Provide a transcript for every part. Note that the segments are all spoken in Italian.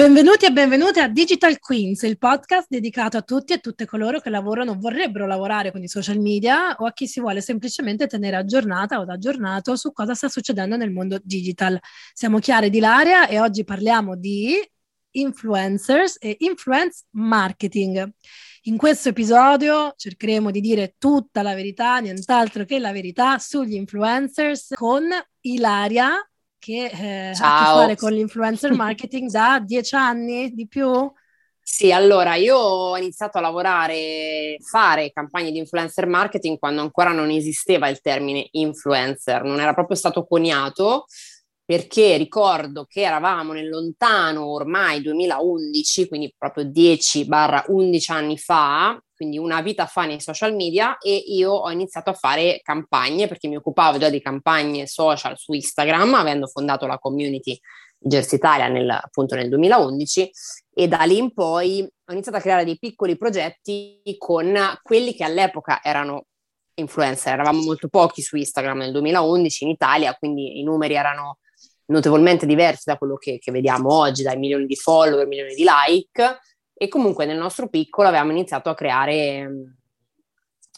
Benvenuti e benvenute a Digital Queens, il podcast dedicato a tutti e tutte coloro che lavorano o vorrebbero lavorare con i social media o a chi si vuole semplicemente tenere aggiornata o aggiornato su cosa sta succedendo nel mondo digital. Siamo Chiara di Laria e oggi parliamo di influencers e influence marketing. In questo episodio cercheremo di dire tutta la verità, nient'altro che la verità sugli influencers con Ilaria che eh, ha a che fare con l'influencer marketing da dieci anni di più. Sì, allora io ho iniziato a lavorare, fare campagne di influencer marketing quando ancora non esisteva il termine influencer, non era proprio stato coniato perché ricordo che eravamo nel lontano ormai 2011, quindi proprio 10-11 anni fa, quindi una vita fa nei social media e io ho iniziato a fare campagne perché mi occupavo già di campagne social su Instagram, avendo fondato la community Jersey Italia nel, appunto nel 2011 e da lì in poi ho iniziato a creare dei piccoli progetti con quelli che all'epoca erano influencer, eravamo molto pochi su Instagram nel 2011 in Italia, quindi i numeri erano notevolmente diversi da quello che, che vediamo oggi, dai milioni di follower, milioni di like, e comunque nel nostro piccolo avevamo iniziato a creare mm,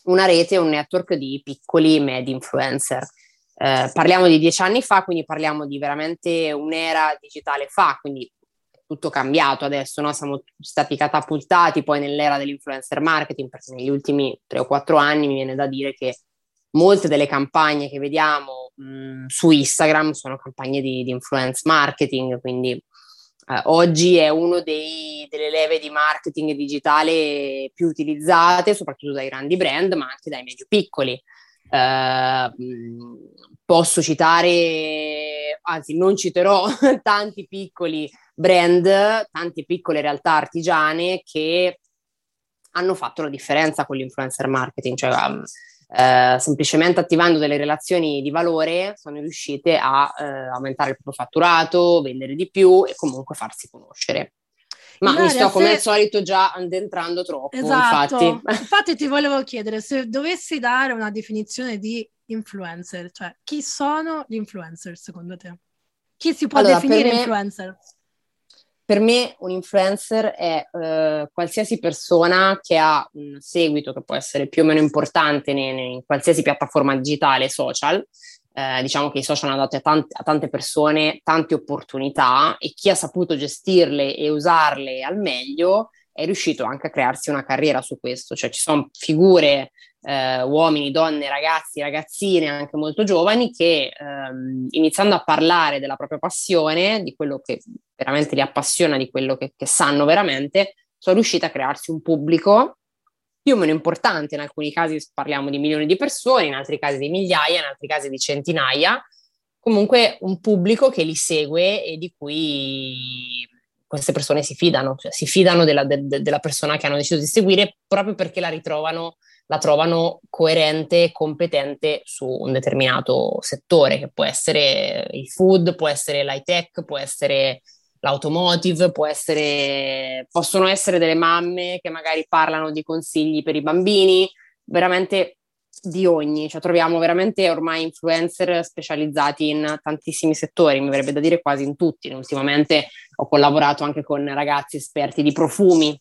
una rete, un network di piccoli med influencer. Eh, parliamo di dieci anni fa, quindi parliamo di veramente un'era digitale fa, quindi tutto cambiato adesso, no? siamo stati catapultati poi nell'era dell'influencer marketing, perché negli ultimi tre o quattro anni mi viene da dire che molte delle campagne che vediamo mh, su Instagram sono campagne di, di influence marketing, quindi eh, oggi è una delle leve di marketing digitale più utilizzate, soprattutto dai grandi brand, ma anche dai medio piccoli. Eh, posso citare, anzi non citerò tanti piccoli brand, tante piccole realtà artigiane che hanno fatto la differenza con l'influencer marketing, cioè eh, semplicemente attivando delle relazioni di valore sono riuscite a eh, aumentare il proprio fatturato, vendere di più e comunque farsi conoscere. Ma Ilaria, mi sto come se... al solito già addentrando troppo, esatto. infatti. infatti ti volevo chiedere se dovessi dare una definizione di influencer, cioè chi sono gli influencer secondo te? Chi si può allora, definire me... influencer? Per me un influencer è eh, qualsiasi persona che ha un seguito che può essere più o meno importante in, in qualsiasi piattaforma digitale, social. Eh, diciamo che i social hanno dato a tante, a tante persone tante opportunità e chi ha saputo gestirle e usarle al meglio è riuscito anche a crearsi una carriera su questo, cioè ci sono figure eh, uomini, donne, ragazzi, ragazzine, anche molto giovani, che ehm, iniziando a parlare della propria passione, di quello che veramente li appassiona, di quello che, che sanno veramente, sono riusciti a crearsi un pubblico più o meno importante, in alcuni casi parliamo di milioni di persone, in altri casi di migliaia, in altri casi di centinaia, comunque un pubblico che li segue e di cui queste persone si fidano, cioè si fidano della, de, della persona che hanno deciso di seguire proprio perché la ritrovano la trovano coerente e competente su un determinato settore, che può essere il food, può essere l'high tech, può essere l'automotive, essere, possono essere delle mamme che magari parlano di consigli per i bambini, veramente di ogni, cioè troviamo veramente ormai influencer specializzati in tantissimi settori, mi verrebbe da dire quasi in tutti. Ultimamente ho collaborato anche con ragazzi esperti di profumi,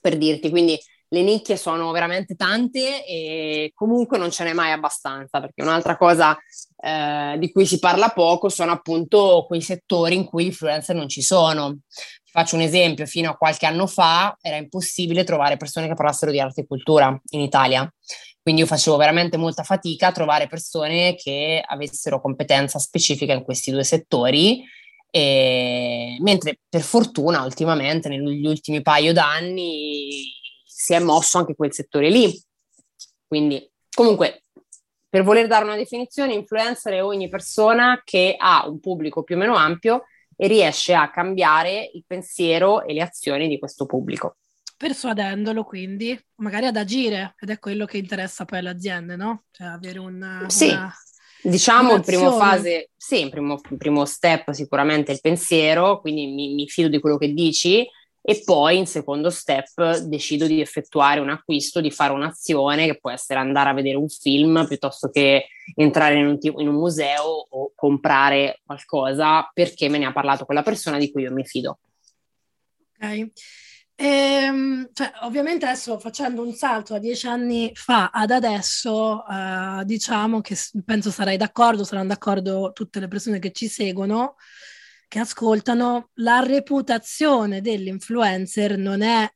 per dirti, quindi le nicchie sono veramente tante e comunque non ce n'è mai abbastanza, perché un'altra cosa eh, di cui si parla poco sono appunto quei settori in cui influencer non ci sono. Ti faccio un esempio, fino a qualche anno fa era impossibile trovare persone che parlassero di arte e cultura in Italia. Quindi io facevo veramente molta fatica a trovare persone che avessero competenza specifica in questi due settori e, mentre per fortuna ultimamente, negli ultimi paio d'anni, si è mosso anche quel settore lì. Quindi, comunque, per voler dare una definizione, influencer è ogni persona che ha un pubblico più o meno ampio e riesce a cambiare il pensiero e le azioni di questo pubblico. Persuadendolo quindi, magari ad agire, ed è quello che interessa poi alle aziende, no? Cioè avere un... Sì, una, diciamo in prima fase, sì, in primo, in primo, step sicuramente il pensiero, quindi mi, mi fido di quello che dici, e poi in secondo step decido di effettuare un acquisto, di fare un'azione che può essere andare a vedere un film piuttosto che entrare in un, in un museo o comprare qualcosa perché me ne ha parlato quella persona di cui io mi fido. Ok. Ehm, cioè, ovviamente adesso facendo un salto da dieci anni fa ad adesso, eh, diciamo che penso sarai d'accordo, saranno d'accordo tutte le persone che ci seguono, che ascoltano, la reputazione dell'influencer non è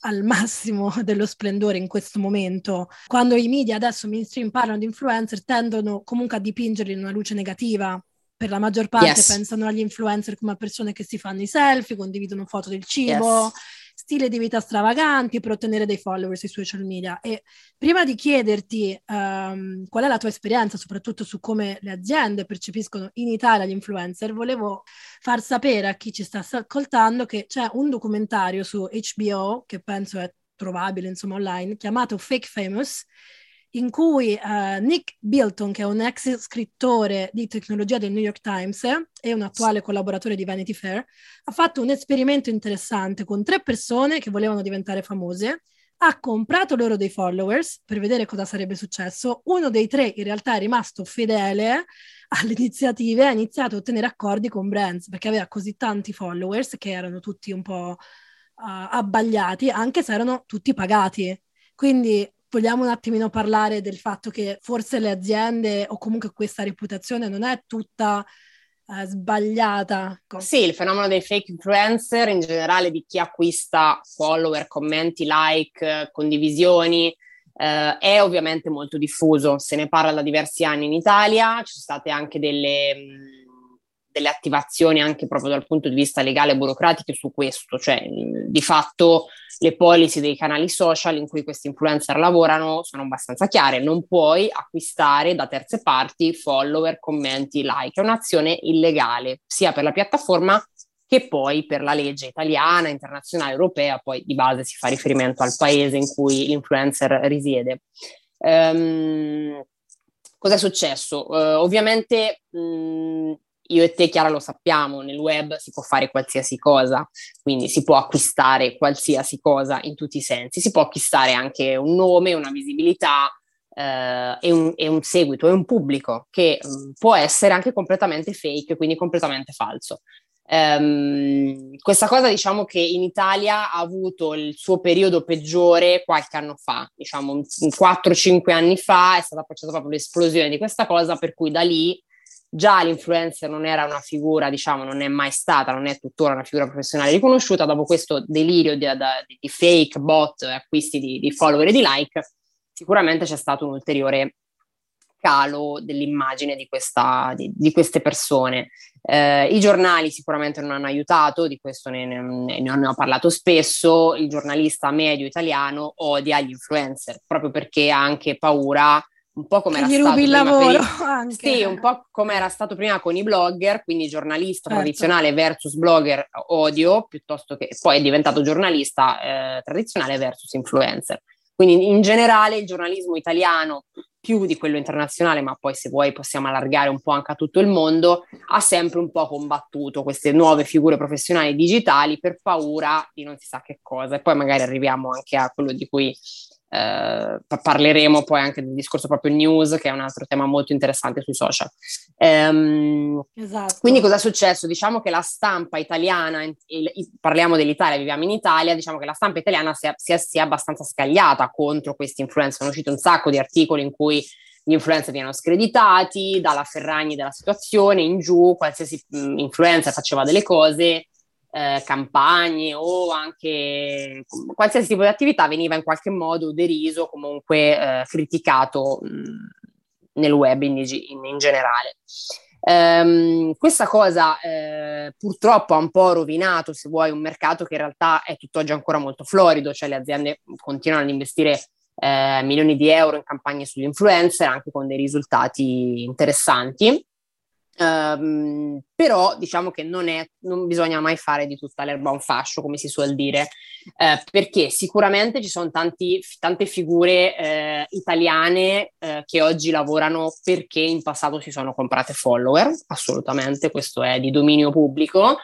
al massimo dello splendore in questo momento. Quando i media adesso mainstream parlano di influencer tendono comunque a dipingerli in una luce negativa. Per la maggior parte yes. pensano agli influencer come a persone che si fanno i selfie, condividono foto del cibo, yes stile di vita stravaganti per ottenere dei follower sui social media. E prima di chiederti um, qual è la tua esperienza, soprattutto su come le aziende percepiscono in Italia gli influencer, volevo far sapere a chi ci sta ascoltando che c'è un documentario su HBO, che penso è trovabile insomma online, chiamato Fake Famous, in cui uh, Nick Bilton, che è un ex scrittore di tecnologia del New York Times e un attuale collaboratore di Vanity Fair, ha fatto un esperimento interessante con tre persone che volevano diventare famose. Ha comprato loro dei followers per vedere cosa sarebbe successo. Uno dei tre in realtà è rimasto fedele alle iniziative, ha iniziato a ottenere accordi con brands perché aveva così tanti followers che erano tutti un po' uh, abbagliati, anche se erano tutti pagati. Quindi vogliamo un attimino parlare del fatto che forse le aziende o comunque questa reputazione non è tutta uh, sbagliata. Sì, il fenomeno dei fake influencer, in generale di chi acquista follower, commenti, like, condivisioni, Uh, è ovviamente molto diffuso, se ne parla da diversi anni in Italia, ci sono state anche delle, delle attivazioni anche proprio dal punto di vista legale e burocratico su questo, cioè di fatto le policy dei canali social in cui questi influencer lavorano sono abbastanza chiare, non puoi acquistare da terze parti follower, commenti, like, è un'azione illegale sia per la piattaforma che poi per la legge italiana, internazionale, europea, poi di base si fa riferimento al paese in cui l'influencer risiede. Um, cosa è successo? Uh, ovviamente mh, io e te, Chiara, lo sappiamo, nel web si può fare qualsiasi cosa, quindi si può acquistare qualsiasi cosa in tutti i sensi, si può acquistare anche un nome, una visibilità eh, e, un, e, un, seguito e un pubblico che mh, mm, può essere anche completamente fake, quindi completamente falso. Um, questa cosa diciamo che in Italia ha avuto il suo periodo peggiore qualche anno fa, diciamo 4-5 anni fa è stata proprio l'esplosione di questa cosa per cui da lì Già l'influencer non era una figura, diciamo, non è mai stata, non è tuttora una figura professionale riconosciuta. Dopo questo delirio di, di, di fake bot, acquisti di, di follower e di like, sicuramente c'è stato un ulteriore calo dell'immagine di, questa, di, di queste persone. Eh, I giornali sicuramente non hanno aiutato, di questo ne, ne, ne, ho parlato spesso. Il giornalista medio italiano odia gli influencer proprio perché ha anche paura un po' come era stato il lavoro i... Sì, un po' come era stato prima con i blogger, quindi giornalista certo. tradizionale versus blogger odio, piuttosto che poi è diventato giornalista eh, tradizionale versus influencer. Quindi in generale il giornalismo italiano, più di quello internazionale, ma poi se vuoi possiamo allargare un po' anche a tutto il mondo, ha sempre un po' combattuto queste nuove figure professionali digitali per paura di non si sa che cosa. E poi magari arriviamo anche a quello di cui eh, parleremo poi anche del discorso proprio news, che è un altro tema molto interessante sui social. Ehm, esatto. Quindi cosa è successo? Diciamo che la stampa italiana, il, il, parliamo dell'Italia, viviamo in Italia, diciamo che la stampa italiana si è, si è, si è abbastanza scagliata contro questi influencer. Sono usciti un sacco di articoli in cui gli influencer venivano screditati, dalla Ferragni della situazione in giù, qualsiasi mh, influencer faceva delle cose eh, campagne o anche qualsiasi tipo di attività veniva in qualche modo deriso, comunque eh, criticato mh, nel web in, in, in generale. Um, questa cosa eh, purtroppo ha un po' rovinato, se vuoi, un mercato che in realtà è tutt'oggi ancora molto florido, cioè le aziende continuano ad investire eh, milioni di euro in campagne sugli influencer, anche con dei risultati interessanti. Um, però diciamo che non, è, non bisogna mai fare di tutta l'erba un fascio, come si suol dire, eh, perché sicuramente ci sono tanti, tante figure eh, italiane eh, che oggi lavorano perché in passato si sono comprate follower, assolutamente, questo è di dominio pubblico.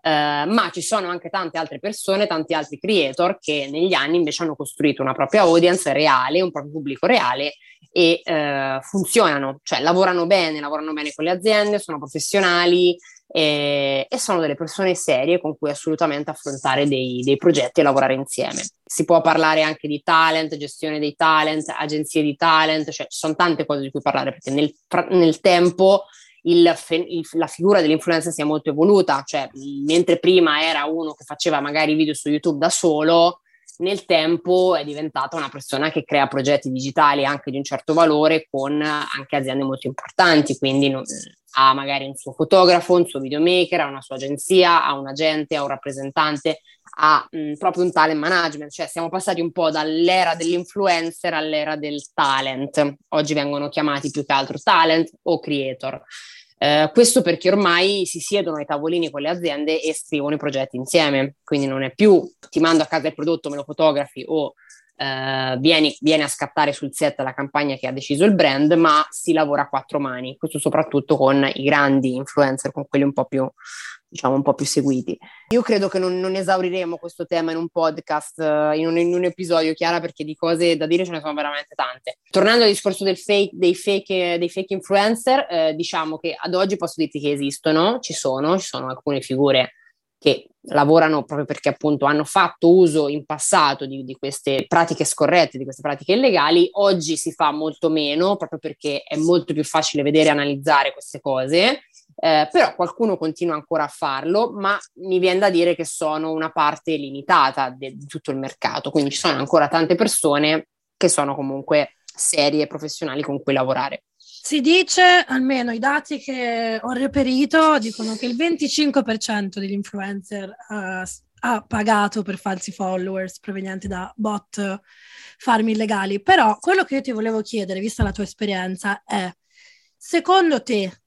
Eh, ma ci sono anche tante altre persone, tanti altri creator che negli anni invece hanno costruito una propria audience reale, un proprio pubblico reale e eh, funzionano, cioè lavorano bene, lavorano bene con le aziende, sono professionali e, e sono delle persone serie con cui assolutamente affrontare dei, dei progetti e lavorare insieme. Si può parlare anche di talent, gestione dei talent, agenzie di talent, cioè ci sono tante cose di cui parlare perché nel, nel tempo il, il, la figura dell'influencer sia molto evoluta, cioè mentre prima era uno che faceva magari video su YouTube da solo, nel tempo è diventata una persona che crea progetti digitali anche di un certo valore con anche aziende molto importanti, quindi non, ha magari un suo fotografo, un suo videomaker, ha una sua agenzia, ha un agente, ha un rappresentante, ha mh, proprio un talent management, cioè siamo passati un po' dall'era dell'influencer all'era del talent. Oggi vengono chiamati più che altro talent o creator. Eh, questo perché ormai si siedono ai tavolini con le aziende e scrivono i progetti insieme, quindi non è più ti mando a casa il prodotto, me lo fotografi o eh, vieni, vieni, a scattare sul set la campagna che ha deciso il brand, ma si lavora a quattro mani, questo soprattutto con i grandi influencer, con quelli un po' più, diciamo, un po' più seguiti. Io credo che non, non esauriremo questo tema in un podcast, eh, in un, in un, episodio, Chiara, perché di cose da dire ce ne sono veramente tante. Tornando al discorso fake, dei, fake, dei fake influencer, eh, diciamo che ad oggi posso dirti che esistono, ci sono, ci sono alcune figure che lavorano proprio perché appunto hanno fatto uso in passato di, di, queste pratiche scorrette, di queste pratiche illegali, oggi si fa molto meno proprio perché è molto più facile vedere e analizzare queste cose, eh, però qualcuno continua ancora a farlo, ma mi viene da dire che sono una parte limitata de- di tutto il mercato, quindi ci sono ancora tante persone che sono comunque serie professionali con cui lavorare. Si dice, almeno i dati che ho reperito, dicono che il 25% degli influencer uh, ha pagato per falsi followers provenienti da bot farmi illegali. Però quello che io ti volevo chiedere, vista la tua esperienza, è secondo te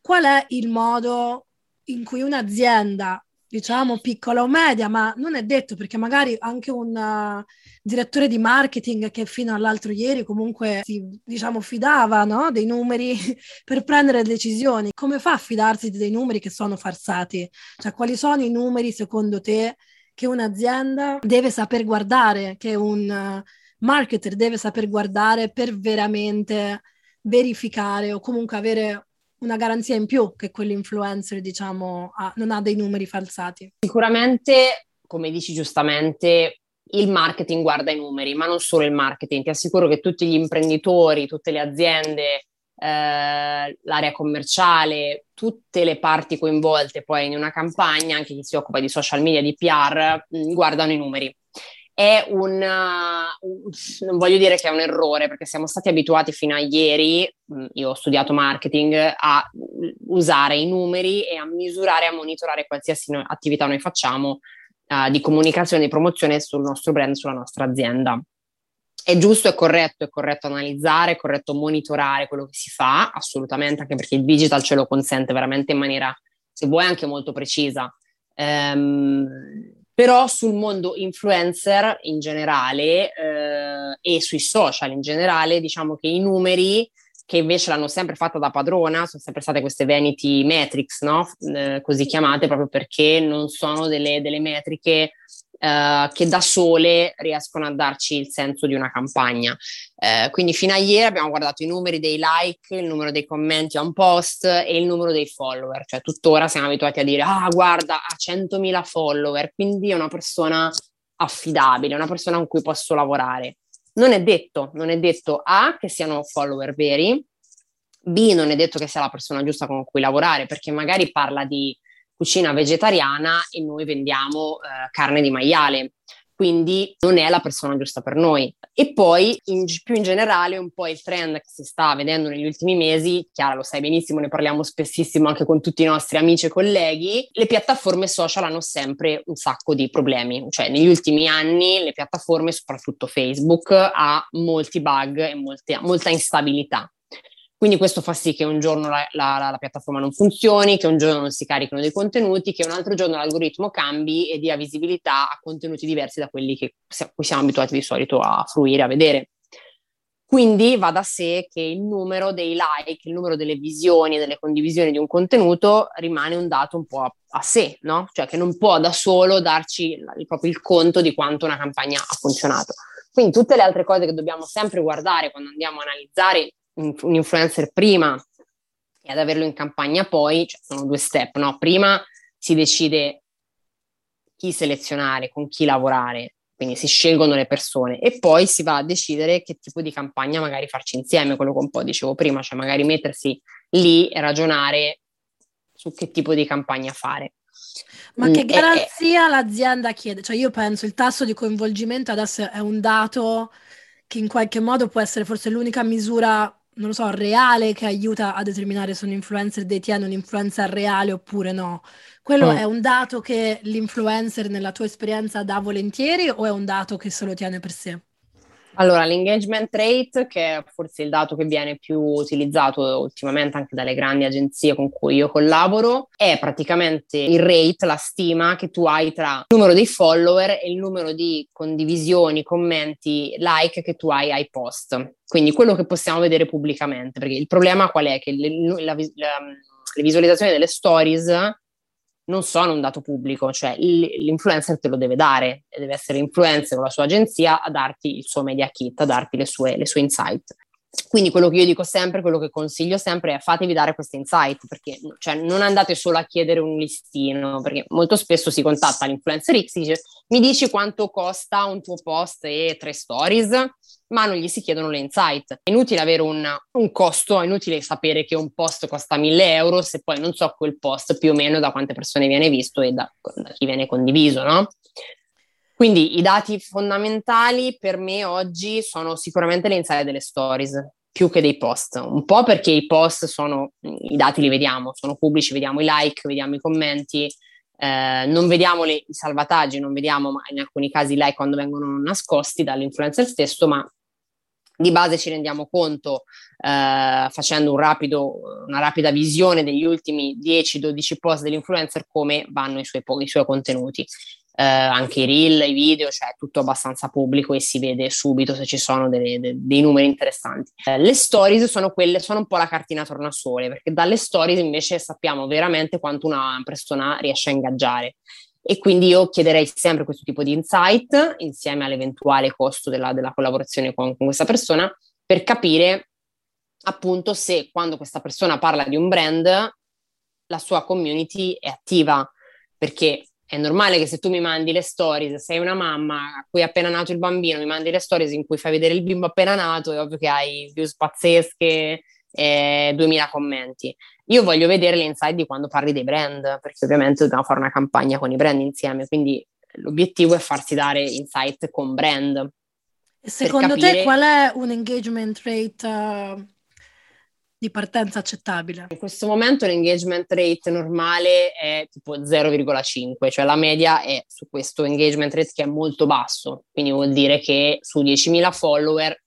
qual è il modo in cui un'azienda diciamo piccola o media, ma non è detto perché magari anche un uh, direttore di marketing che fino all'altro ieri comunque si diciamo fidava no? dei numeri per prendere decisioni, come fa a fidarsi dei numeri che sono farsati? Cioè quali sono i numeri secondo te che un'azienda deve saper guardare, che un uh, marketer deve saper guardare per veramente verificare o comunque avere una garanzia in più che quell'influencer, diciamo, ha, non ha dei numeri falsati. Sicuramente, come dici giustamente, il marketing guarda i numeri, ma non solo il marketing. Ti assicuro che tutti gli imprenditori, tutte le aziende, eh, l'area commerciale, tutte le parti coinvolte poi in una campagna, anche chi si occupa di social media, di PR, mh, guardano i numeri è un, uh, non voglio dire che è un errore, perché siamo stati abituati fino a ieri, mm, io ho studiato marketing, a usare i numeri e a misurare, a monitorare qualsiasi attività noi facciamo uh, di comunicazione, di promozione sul nostro brand, sulla nostra azienda. È giusto, è corretto, è corretto analizzare, è corretto monitorare quello che si fa, assolutamente, anche perché il digital ce lo consente veramente in maniera, se vuoi, anche molto precisa. Um, però sul mondo influencer in generale eh, e sui social in generale, diciamo che i numeri che invece l'hanno sempre fatta da padrona, sono sempre state queste vanity metrics, no? eh, così chiamate, proprio perché non sono delle, delle metriche eh, che da sole riescono a darci il senso di una campagna. Eh, quindi fino a ieri abbiamo guardato i numeri dei like, il numero dei commenti a un post e il numero dei follower, cioè tuttora siamo abituati a dire ah guarda ha 100.000 follower, quindi è una persona affidabile, una persona con cui posso lavorare. Non è detto, non è detto A che siano follower veri, B non è detto che sia la persona giusta con cui lavorare, perché magari parla di cucina vegetariana e noi vendiamo eh, carne di maiale, quindi non è la persona giusta per noi. E poi, in, più in generale, un po' il trend che si sta vedendo negli ultimi mesi, Chiara lo sai benissimo, ne parliamo spessissimo anche con tutti i nostri amici e colleghi, le piattaforme social hanno sempre un sacco di problemi, cioè negli ultimi anni le piattaforme, soprattutto Facebook, ha molti bug e molte, molta instabilità. Quindi questo fa sì che un giorno la, la, la, piattaforma non funzioni, che un giorno non si carichino dei contenuti, che un altro giorno l'algoritmo cambi e dia visibilità a contenuti diversi da quelli che, a cui siamo abituati di solito a fruire, a vedere. Quindi va da sé che il numero dei like, il numero delle visioni, delle condivisioni di un contenuto rimane un dato un po' a, a sé, no? Cioè che non può da solo darci il, proprio il conto di quanto una campagna ha funzionato. Quindi tutte le altre cose che dobbiamo sempre guardare quando andiamo a analizzare un influencer prima e ad averlo in campagna poi, cioè sono due step, no? Prima si decide chi selezionare, con chi lavorare, quindi si scelgono le persone e poi si va a decidere che tipo di campagna magari farci insieme, quello che un po' dicevo prima, cioè magari mettersi lì e ragionare su che tipo di campagna fare. Ma che mm, garanzia l'azienda chiede? Cioè io penso il tasso di coinvolgimento adesso è un dato che in qualche modo può essere forse l'unica misura, non lo so, reale che aiuta a determinare se un influencer detiene un'influenza reale oppure no. Quello mm. è un dato che l'influencer nella tua esperienza dà volentieri o è un dato che se lo tiene per sé? Allora, l'engagement rate, che è forse il dato che viene più utilizzato ultimamente anche dalle grandi agenzie con cui io collaboro, è praticamente il rate, la stima che tu hai tra il numero dei follower e il numero di condivisioni, commenti, like che tu hai ai post. Quindi quello che possiamo vedere pubblicamente, perché il problema qual è? Che le, la, la, le visualizzazioni delle stories non sono un dato pubblico, cioè l'influencer te lo deve dare, deve essere l'influencer o la sua agenzia a darti il suo media kit, a darti le sue, le sue insight. Quindi quello che io dico sempre, quello che consiglio sempre è fatevi dare questi insight, perché cioè, non andate solo a chiedere un listino, perché molto spesso si contatta l'influencer X e dice mi dici quanto costa un tuo post e tre stories, ma non gli si chiedono le insight. È inutile avere un, un costo, è inutile sapere che un post costa 1000 euro se poi non so quel post più o meno da quante persone viene visto e da, da chi viene condiviso, no? Quindi i dati fondamentali per me oggi sono sicuramente le insight delle stories, più che dei post. Un po' perché i post sono, i dati li vediamo, sono pubblici, vediamo i like, vediamo i commenti, eh, non vediamo le, i salvataggi, non vediamo ma in alcuni casi i like quando vengono nascosti dall'influencer stesso, ma di base ci rendiamo conto eh, facendo un rapido, una rapida visione degli ultimi 10-12 post dell'influencer come vanno i suoi, i suoi contenuti eh, anche i reel, i video, cioè tutto abbastanza pubblico e si vede subito se ci sono delle, de, dei numeri interessanti. Eh, le stories sono quelle, sono un po' la cartina tornasole, perché dalle stories invece sappiamo veramente quanto una persona riesce a ingaggiare. E quindi io chiederei sempre questo tipo di insight insieme all'eventuale costo della, della collaborazione con, con questa persona per capire appunto se quando questa persona parla di un brand la sua community è attiva perché è normale che se tu mi mandi le stories, sei una mamma a cui è appena nato il bambino, mi mandi le stories in cui fai vedere il bimbo appena nato, è ovvio che hai views pazzesche, e 2000 commenti. Io voglio vedere le insight di quando parli dei brand, perché ovviamente dobbiamo fare una campagna con i brand insieme, quindi l'obiettivo è farsi dare insight con brand. Secondo capire... te qual è un engagement rate uh, di partenza accettabile? In questo momento l'engagement rate normale è tipo 0,5, cioè la media è su questo engagement rate che è molto basso, quindi vuol dire che su 10.000 follower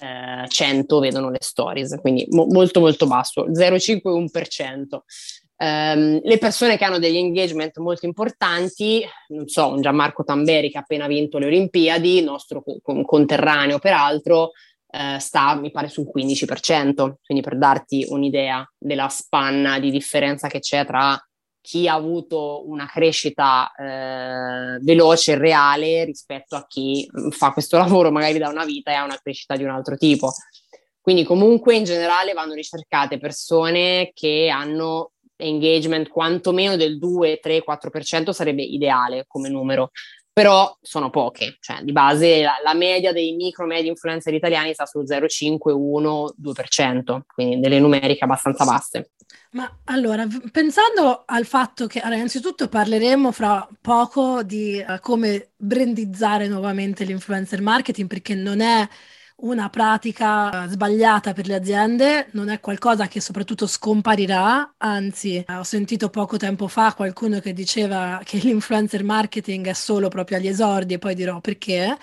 eh, 100 vedono le stories, quindi mo- molto molto basso, 0,5-1%. Um, le persone che hanno degli engagement molto importanti, non so, un Gianmarco Tamberi che ha appena vinto le Olimpiadi, nostro co- conterraneo peraltro, eh, sta mi pare sul 15%, quindi per darti un'idea della spanna di differenza che c'è tra chi ha avuto una crescita eh, veloce e reale rispetto a chi fa questo lavoro magari da una vita e ha una crescita di un altro tipo. Quindi comunque in generale vanno ricercate persone che hanno engagement quantomeno del 2, 3, 4% sarebbe ideale come numero, però sono poche, cioè di base la, la media dei micro-media influencer italiani sta sul 0,5, 1, 2%, quindi delle numeriche abbastanza basse. Ma allora, pensando al fatto che, allora, innanzitutto parleremo fra poco di uh, come brandizzare nuovamente l'influencer marketing, perché non è una pratica sbagliata per le aziende, non è qualcosa che soprattutto scomparirà, anzi ho sentito poco tempo fa qualcuno che diceva che l'influencer marketing è solo proprio agli esordi e poi dirò perché.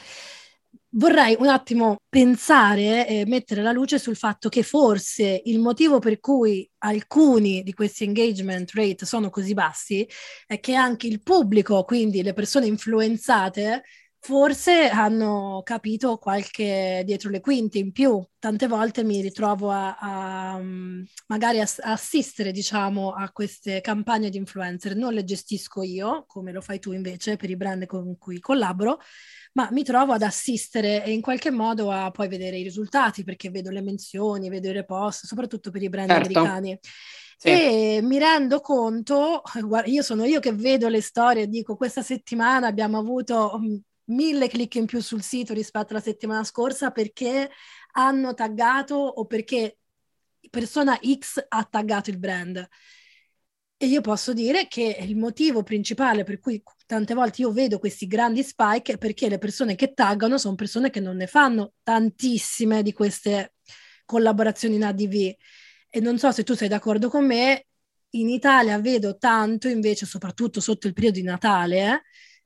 Vorrei un attimo pensare e mettere la luce sul fatto che forse il motivo per cui alcuni di questi engagement rate sono così bassi è che anche il pubblico, quindi le persone influenzate, forse hanno capito qualche dietro le quinte in più. Tante volte mi ritrovo a, a mm, magari a, a, assistere, diciamo, a queste campagne di influencer. Non le gestisco io, come lo fai tu invece per i brand con cui collaboro, ma mi trovo ad assistere e in qualche modo a poi vedere i risultati, perché vedo le menzioni, vedo i repost, soprattutto per i brand certo. americani. Sì. E mi rendo conto, guarda, io sono io che vedo le storie e dico questa settimana abbiamo avuto mm, mille click in più sul sito rispetto alla settimana scorsa perché hanno taggato o perché persona X ha taggato il brand. E io posso dire che il motivo principale per cui tante volte io vedo questi grandi spike è perché le persone che taggano sono persone che non ne fanno tantissime di queste collaborazioni in ADV. E non so se tu sei d'accordo con me, in Italia vedo tanto invece, soprattutto sotto il periodo di Natale, eh,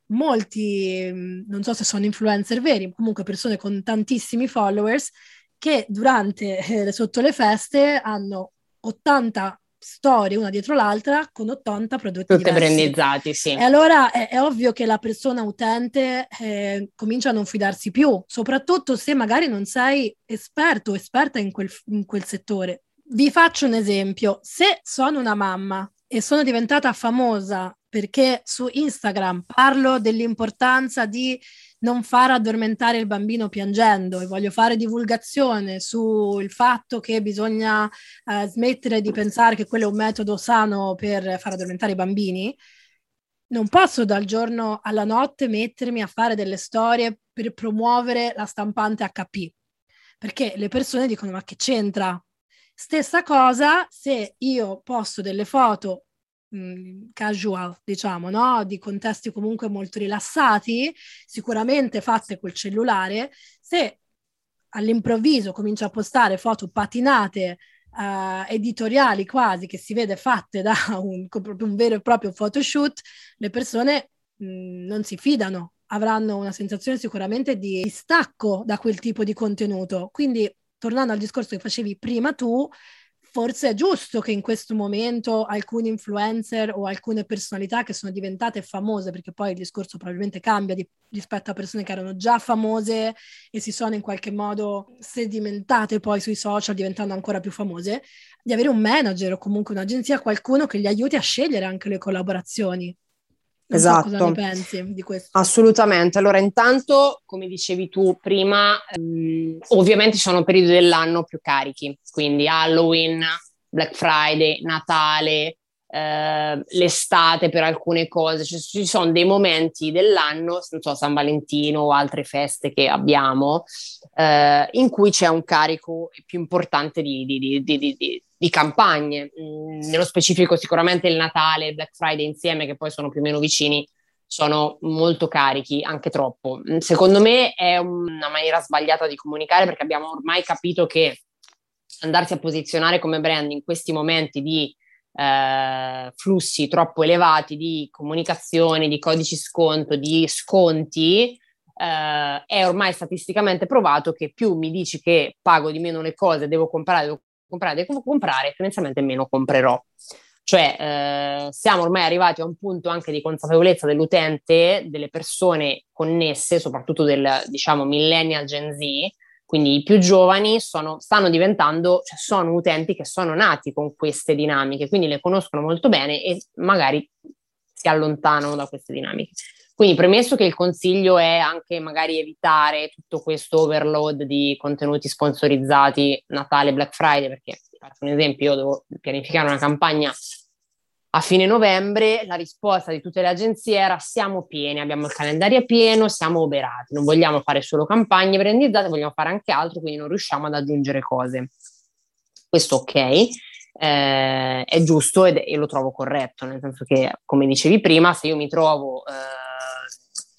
molti, mm, non so se sono influencer veri, comunque persone con tantissimi followers che durante eh, sotto le feste hanno 80 storie una dietro l'altra con 80 prodotti tutte diversi. brandizzati, sì. E allora è, è, ovvio che la persona utente eh, comincia a non fidarsi più, soprattutto se magari non sei esperto o esperta in quel, in quel settore. Vi faccio un esempio, se sono una mamma e sono diventata famosa perché su Instagram parlo dell'importanza di non far addormentare il bambino piangendo e voglio fare divulgazione sul fatto che bisogna eh, smettere di pensare che quello è un metodo sano per far addormentare i bambini, non posso dal giorno alla notte mettermi a fare delle storie per promuovere la stampante HP, perché le persone dicono ma che c'entra? Stessa cosa se io posto delle foto Mm, casual, diciamo, no? di contesti comunque molto rilassati, sicuramente fatte col cellulare, se all'improvviso comincio a postare foto patinate Uh, editoriali quasi che si vede fatte da un, un vero e proprio photoshoot, le persone mh, mm, non si fidano, avranno una sensazione sicuramente di stacco da quel tipo di contenuto. Quindi, tornando al discorso che facevi prima tu, forse è giusto che in questo momento alcuni influencer o alcune personalità che sono diventate famose, perché poi il discorso probabilmente cambia di, rispetto a persone che erano già famose e si sono in qualche modo sedimentate poi sui social diventando ancora più famose, di avere un manager o comunque un'agenzia, qualcuno che gli aiuti a scegliere anche le collaborazioni. Non esatto. So cosa ne pensi di questo? Assolutamente. Allora, intanto, come dicevi tu prima, ehm, ovviamente ci sono periodi dell'anno più carichi, quindi Halloween, Black Friday, Natale, eh, l'estate per alcune cose, cioè, ci sono dei momenti dell'anno, non so, San Valentino o altre feste che abbiamo, eh, in cui c'è un carico più importante di, di, di, di campagne. Mm, nello specifico sicuramente il Natale e il Black Friday insieme, che poi sono più o meno vicini, sono molto carichi, anche troppo. Mm, secondo me è una maniera sbagliata di comunicare perché abbiamo ormai capito che andarsi a posizionare come brand in questi momenti di eh, flussi troppo elevati di comunicazione, di codici sconto, di sconti, eh, è ormai statisticamente provato che più mi dici che pago di meno le cose, devo comprare, devo comprare, devo comprare, tendenzialmente meno comprerò. Cioè eh, siamo ormai arrivati a un punto anche di consapevolezza dell'utente, delle persone connesse, soprattutto del diciamo millennial Gen Z, quindi i più giovani sono, stanno diventando, cioè sono utenti che sono nati con queste dinamiche, quindi le conoscono molto bene e magari si allontanano da queste dinamiche. Quindi premesso che il consiglio è anche magari evitare tutto questo overload di contenuti sponsorizzati Natale, Black Friday, perché faccio un esempio, io devo pianificare una campagna a fine novembre, la risposta di tutte le agenzie era siamo pieni, abbiamo il calendario pieno, siamo oberati, non vogliamo fare solo campagne brandizzate, vogliamo fare anche altro, quindi non riusciamo ad aggiungere cose. Questo ok, eh, è giusto ed, e lo trovo corretto, nel senso che, come dicevi prima, se io mi trovo... Eh,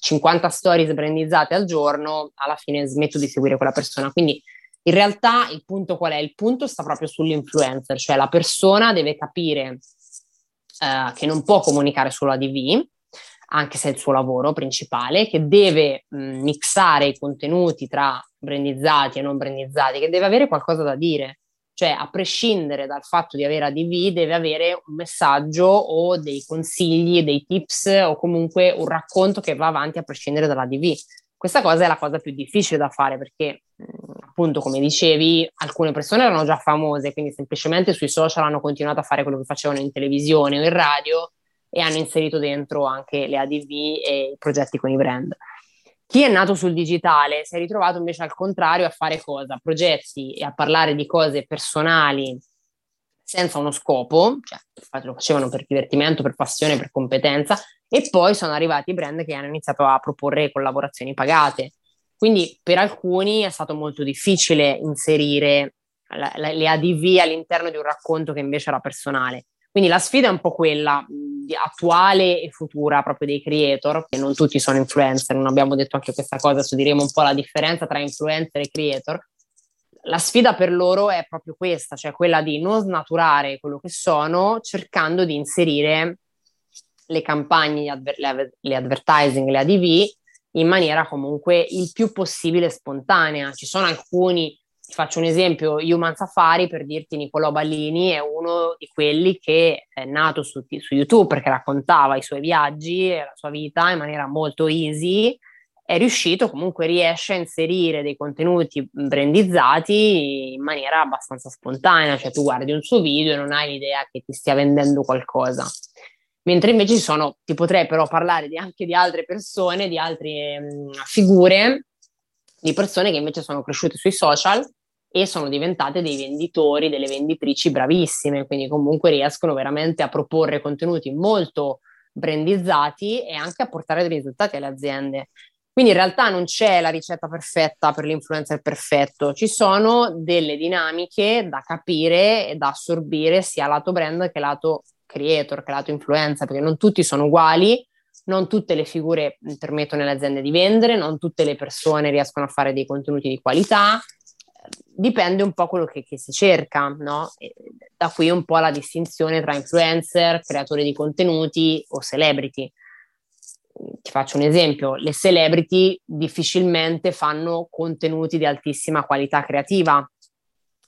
50 stories brandizzate al giorno, alla fine smetto di seguire quella persona. Quindi in realtà il punto qual è? Il punto sta proprio sull'influencer, cioè la persona deve capire uh, che non può comunicare solo ADV, anche se è il suo lavoro principale, che deve mh, mixare i contenuti tra brandizzati e non brandizzati, che deve avere qualcosa da dire. Cioè, a prescindere dal fatto di avere ADV, deve avere un messaggio o dei consigli, dei tips o comunque un racconto che va avanti a prescindere dall'ADV. Questa cosa è la cosa più difficile da fare perché, appunto, come dicevi, alcune persone erano già famose, quindi semplicemente sui social hanno continuato a fare quello che facevano in televisione o in radio e hanno inserito dentro anche le ADV e i progetti con i brand. Chi è nato sul digitale si è ritrovato invece al contrario a fare cosa? Progetti e a parlare di cose personali senza uno scopo, cioè lo facevano per divertimento, per passione, per competenza, e poi sono arrivati i brand che hanno iniziato a proporre collaborazioni pagate. Quindi per alcuni è stato molto difficile inserire la, la, le ADV all'interno di un racconto che invece era personale. Quindi la sfida è un po' quella attuale e futura proprio dei creator, che non tutti sono influencer, non abbiamo detto anche questa cosa, adesso diremo un po' la differenza tra influencer e creator. La sfida per loro è proprio questa, cioè quella di non snaturare quello che sono, cercando di inserire le campagne, le advertising, le ADV in maniera comunque il più possibile spontanea. Ci sono alcuni ti faccio un esempio, Human Safari, per dirti Nicolò Ballini è uno di quelli che è nato su, su, YouTube perché raccontava i suoi viaggi e la sua vita in maniera molto easy, è riuscito, comunque riesce a inserire dei contenuti brandizzati in maniera abbastanza spontanea, cioè tu guardi un suo video e non hai l'idea che ti stia vendendo qualcosa. Mentre invece ci sono, ti potrei però parlare di, anche di altre persone, di altre mh, figure di persone che invece sono cresciute sui social e sono diventate dei venditori, delle venditrici bravissime, quindi comunque riescono veramente a proporre contenuti molto brandizzati e anche a portare dei risultati alle aziende. Quindi in realtà non c'è la ricetta perfetta per l'influencer perfetto, ci sono delle dinamiche da capire e da assorbire sia lato brand che lato creator, che lato influencer, perché non tutti sono uguali, non tutte le figure permettono alle aziende di vendere, non tutte le persone riescono a fare dei contenuti di qualità, dipende un po' quello che, che si cerca, no? Da qui un po' la distinzione tra influencer, creatori di contenuti o celebrity. Ti faccio un esempio, le celebrity difficilmente fanno contenuti di altissima qualità creativa,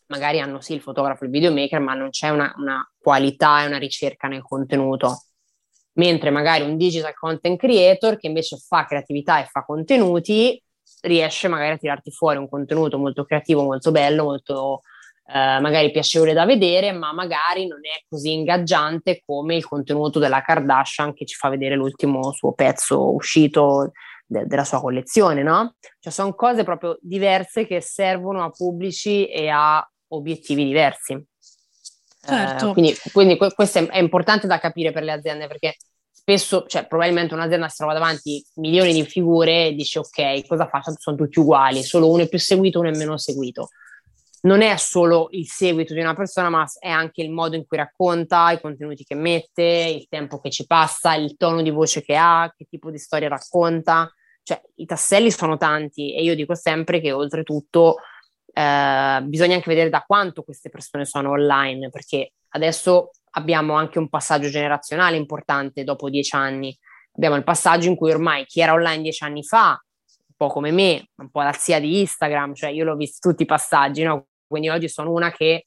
magari hanno sì il fotografo, il videomaker, ma non c'è una, una qualità e una ricerca nel contenuto mentre magari un digital content creator che invece fa creatività e fa contenuti riesce magari a tirarti fuori un contenuto molto creativo, molto bello, molto eh, magari piacevole da vedere, ma magari non è così ingaggiante come il contenuto della Kardashian che ci fa vedere l'ultimo suo pezzo uscito de- della sua collezione, no? Cioè sono cose proprio diverse che servono a pubblici e a obiettivi diversi. Certo. Eh, quindi, quindi questo è, è, importante da capire per le aziende perché spesso, cioè probabilmente un'azienda si trova davanti milioni di figure e dice ok, cosa faccio? Sono tutti uguali, solo uno è più seguito, uno è meno seguito. Non è solo il seguito di una persona, ma è anche il modo in cui racconta, i contenuti che mette, il tempo che ci passa, il tono di voce che ha, che tipo di storia racconta. Cioè, i tasselli sono tanti e io dico sempre che oltretutto eh, bisogna anche vedere da quanto queste persone sono online, perché adesso abbiamo anche un passaggio generazionale importante dopo dieci anni. Abbiamo il passaggio in cui ormai chi era online dieci anni fa, un po' come me, un po' la zia di Instagram, cioè io l'ho visto tutti i passaggi, no? Quindi oggi sono una che eh,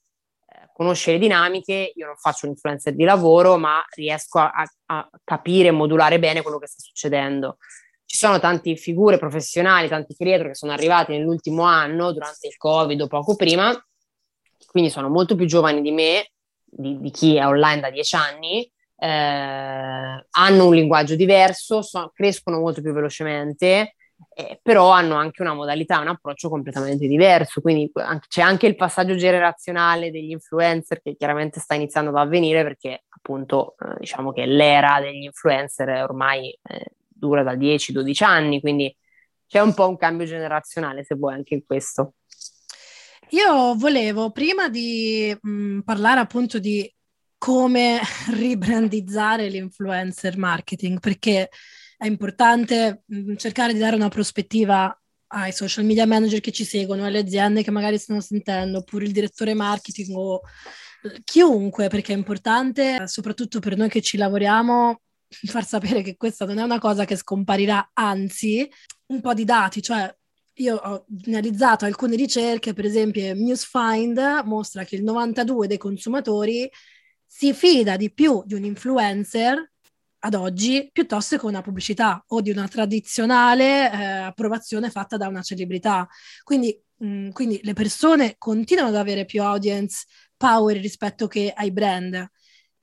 conosce le dinamiche, io non faccio un influencer di lavoro, ma riesco a, a capire e modulare bene quello che sta succedendo ci sono tante figure professionali, tanti creator che sono arrivati nell'ultimo anno, durante il Covid o poco prima, quindi sono molto più giovani di me, di, di chi è online da dieci anni, eh, hanno un linguaggio diverso, so, crescono molto più velocemente, eh, però hanno anche una modalità, un approccio completamente diverso. Quindi anche, c'è anche il passaggio generazionale degli influencer che chiaramente sta iniziando ad avvenire perché appunto eh, diciamo che l'era degli influencer è ormai eh, dura da 10-12 anni, quindi c'è un po' un cambio generazionale, se vuoi, anche in questo. Io volevo, prima di mh, mm, parlare appunto di come ribrandizzare l'influencer marketing, perché è importante mh, mm, cercare di dare una prospettiva ai social media manager che ci seguono, alle aziende che magari stanno sentendo, oppure il direttore marketing o chiunque, perché è importante, soprattutto per noi che ci lavoriamo, far sapere che questa non è una cosa che scomparirà, anzi, un po' di dati, cioè io ho analizzato alcune ricerche, per esempio Newsfind mostra che il 92 dei consumatori si fida di più di un influencer ad oggi piuttosto che una pubblicità o di una tradizionale eh, approvazione fatta da una celebrità. Quindi, mh, mm, quindi le persone continuano ad avere più audience power rispetto che ai brand.